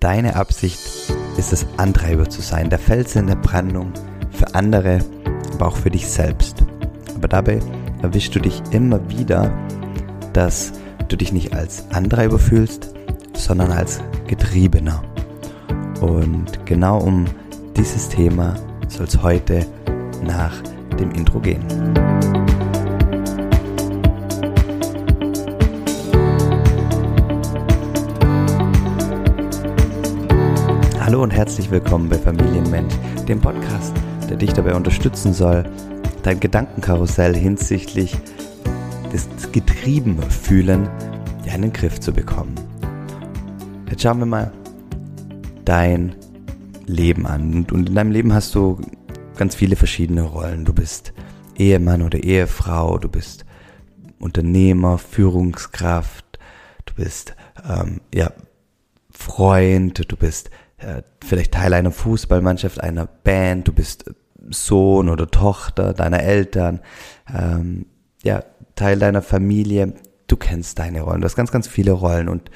deine Absicht ist es, Antreiber zu sein, der Fels in der Brandung für andere, aber auch für dich selbst. Aber dabei erwischst du dich immer wieder, dass du dich nicht als Antreiber fühlst, sondern als Getriebener. Und genau um dieses Thema soll es heute nach dem Intro gehen. Hallo und herzlich willkommen bei Familienmensch, dem Podcast, der dich dabei unterstützen soll, dein Gedankenkarussell hinsichtlich des Getriebenfühlen ja, in den Griff zu bekommen. Jetzt schauen wir mal dein Leben an. Und in deinem Leben hast du ganz viele verschiedene Rollen. Du bist Ehemann oder Ehefrau, du bist Unternehmer, Führungskraft, du bist ähm, ja, Freund, du bist äh, vielleicht Teil einer Fußballmannschaft, einer Band, du bist Sohn oder Tochter deiner Eltern, ähm, ja, Teil deiner Familie, du kennst deine Rollen, du hast ganz, ganz viele Rollen und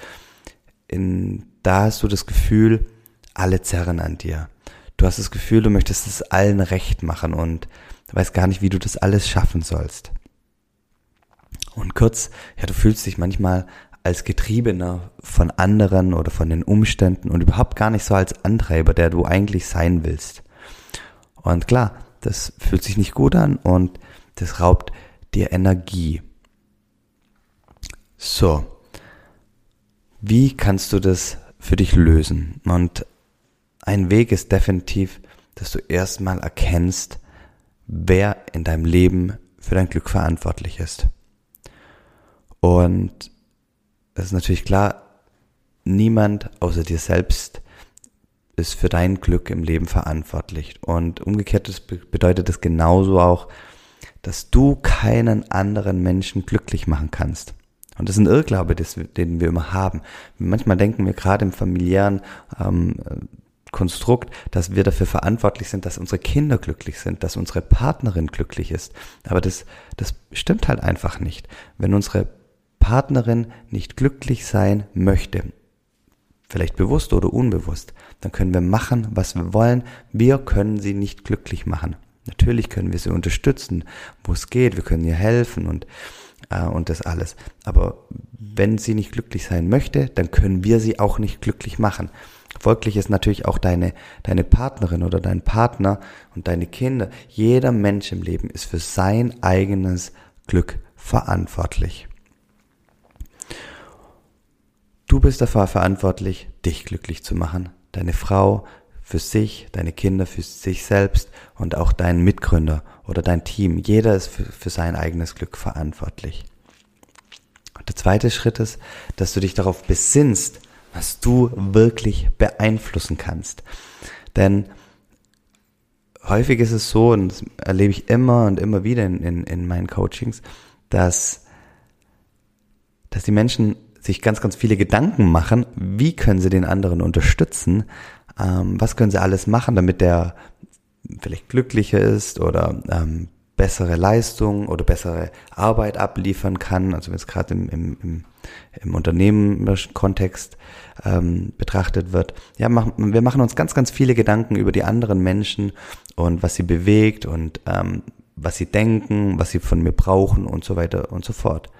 in, da hast du das Gefühl, alle zerren an dir. Du hast das Gefühl, du möchtest es allen recht machen und weißt gar nicht, wie du das alles schaffen sollst. Und kurz, ja, du fühlst dich manchmal als Getriebener von anderen oder von den Umständen und überhaupt gar nicht so als Antreiber, der du eigentlich sein willst. Und klar, das fühlt sich nicht gut an und das raubt dir Energie. So, wie kannst du das für dich lösen? Und ein Weg ist definitiv, dass du erstmal erkennst, wer in deinem Leben für dein Glück verantwortlich ist. Und es ist natürlich klar, niemand außer dir selbst ist für dein Glück im Leben verantwortlich. Und umgekehrt bedeutet das genauso auch, dass du keinen anderen Menschen glücklich machen kannst. Und das ist ein Irrglaube, den wir immer haben. Manchmal denken wir gerade im familiären ähm, Konstrukt, dass wir dafür verantwortlich sind, dass unsere Kinder glücklich sind, dass unsere Partnerin glücklich ist. Aber das, das stimmt halt einfach nicht. Wenn unsere Partnerin nicht glücklich sein möchte, vielleicht bewusst oder unbewusst, dann können wir machen, was wir wollen. Wir können sie nicht glücklich machen. Natürlich können wir sie unterstützen, wo es geht. Wir können ihr helfen und, äh, und das alles. Aber wenn sie nicht glücklich sein möchte, dann können wir sie auch nicht glücklich machen. Folglich ist natürlich auch deine, deine Partnerin oder dein Partner und deine Kinder, jeder Mensch im Leben ist für sein eigenes Glück verantwortlich. Du bist dafür verantwortlich, dich glücklich zu machen, deine Frau für sich, deine Kinder für sich selbst und auch deinen Mitgründer oder dein Team. Jeder ist für, für sein eigenes Glück verantwortlich. Und der zweite Schritt ist, dass du dich darauf besinnst, was du wirklich beeinflussen kannst. Denn häufig ist es so, und das erlebe ich immer und immer wieder in, in, in meinen Coachings, dass, dass die Menschen sich ganz, ganz viele Gedanken machen, wie können sie den anderen unterstützen, ähm, was können sie alles machen, damit der vielleicht glücklicher ist oder ähm, bessere Leistung oder bessere Arbeit abliefern kann, also wenn es gerade im, im, im, im unternehmerischen Kontext ähm, betrachtet wird. Ja, mach, wir machen uns ganz, ganz viele Gedanken über die anderen Menschen und was sie bewegt und ähm, was sie denken, was sie von mir brauchen und so weiter und so fort.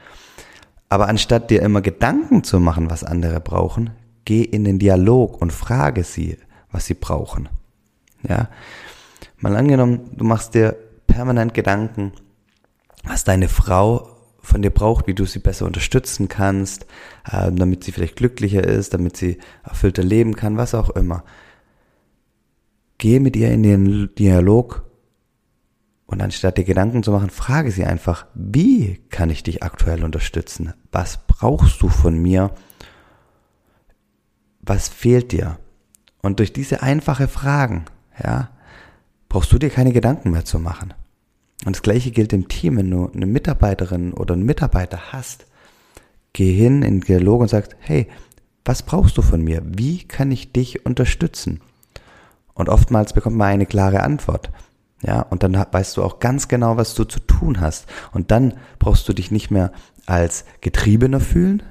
Aber anstatt dir immer Gedanken zu machen, was andere brauchen, geh in den Dialog und frage sie, was sie brauchen. Ja. Mal angenommen, du machst dir permanent Gedanken, was deine Frau von dir braucht, wie du sie besser unterstützen kannst, äh, damit sie vielleicht glücklicher ist, damit sie erfüllter leben kann, was auch immer. Geh mit ihr in den Dialog anstatt dir Gedanken zu machen, frage sie einfach, wie kann ich dich aktuell unterstützen? Was brauchst du von mir? Was fehlt dir? Und durch diese einfache Fragen, ja, brauchst du dir keine Gedanken mehr zu machen. Und das gleiche gilt im Team, wenn du eine Mitarbeiterin oder einen Mitarbeiter hast, geh hin in den Dialog und sagst, hey, was brauchst du von mir? Wie kann ich dich unterstützen? Und oftmals bekommt man eine klare Antwort. Ja, und dann weißt du auch ganz genau, was du zu tun hast. Und dann brauchst du dich nicht mehr als Getriebener fühlen.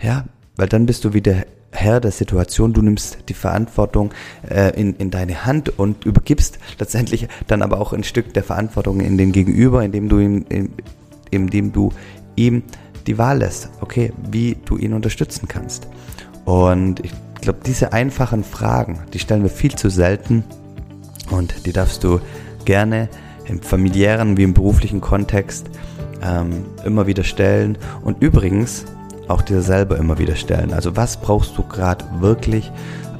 Ja, weil dann bist du wieder Herr der Situation, du nimmst die Verantwortung äh, in, in deine Hand und übergibst letztendlich dann aber auch ein Stück der Verantwortung in den Gegenüber, indem du ihm, in, indem du ihm die Wahl lässt, okay, wie du ihn unterstützen kannst. Und ich glaube, diese einfachen Fragen, die stellen wir viel zu selten und die darfst du gerne im familiären wie im beruflichen Kontext ähm, immer wieder stellen. Und übrigens, auch dir selber immer wieder stellen. Also was brauchst du gerade wirklich,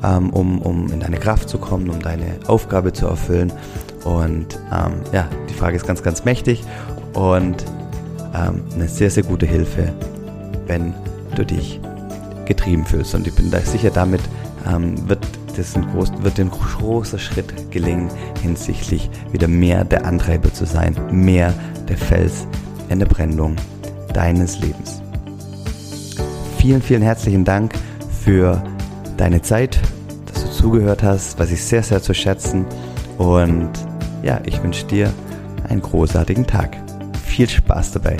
ähm, um, um in deine Kraft zu kommen, um deine Aufgabe zu erfüllen? Und ähm, ja, die Frage ist ganz, ganz mächtig und ähm, eine sehr, sehr gute Hilfe, wenn du dich getrieben fühlst. Und ich bin da sicher, damit ähm, wird das ein groß, wird ein großer Schritt gelingen, hinsichtlich wieder mehr der Antreiber zu sein, mehr der Fels in der Brandung deines Lebens vielen, vielen herzlichen Dank für deine Zeit, dass du zugehört hast, was ich sehr, sehr zu schätzen. Und ja, ich wünsche dir einen großartigen Tag. Viel Spaß dabei.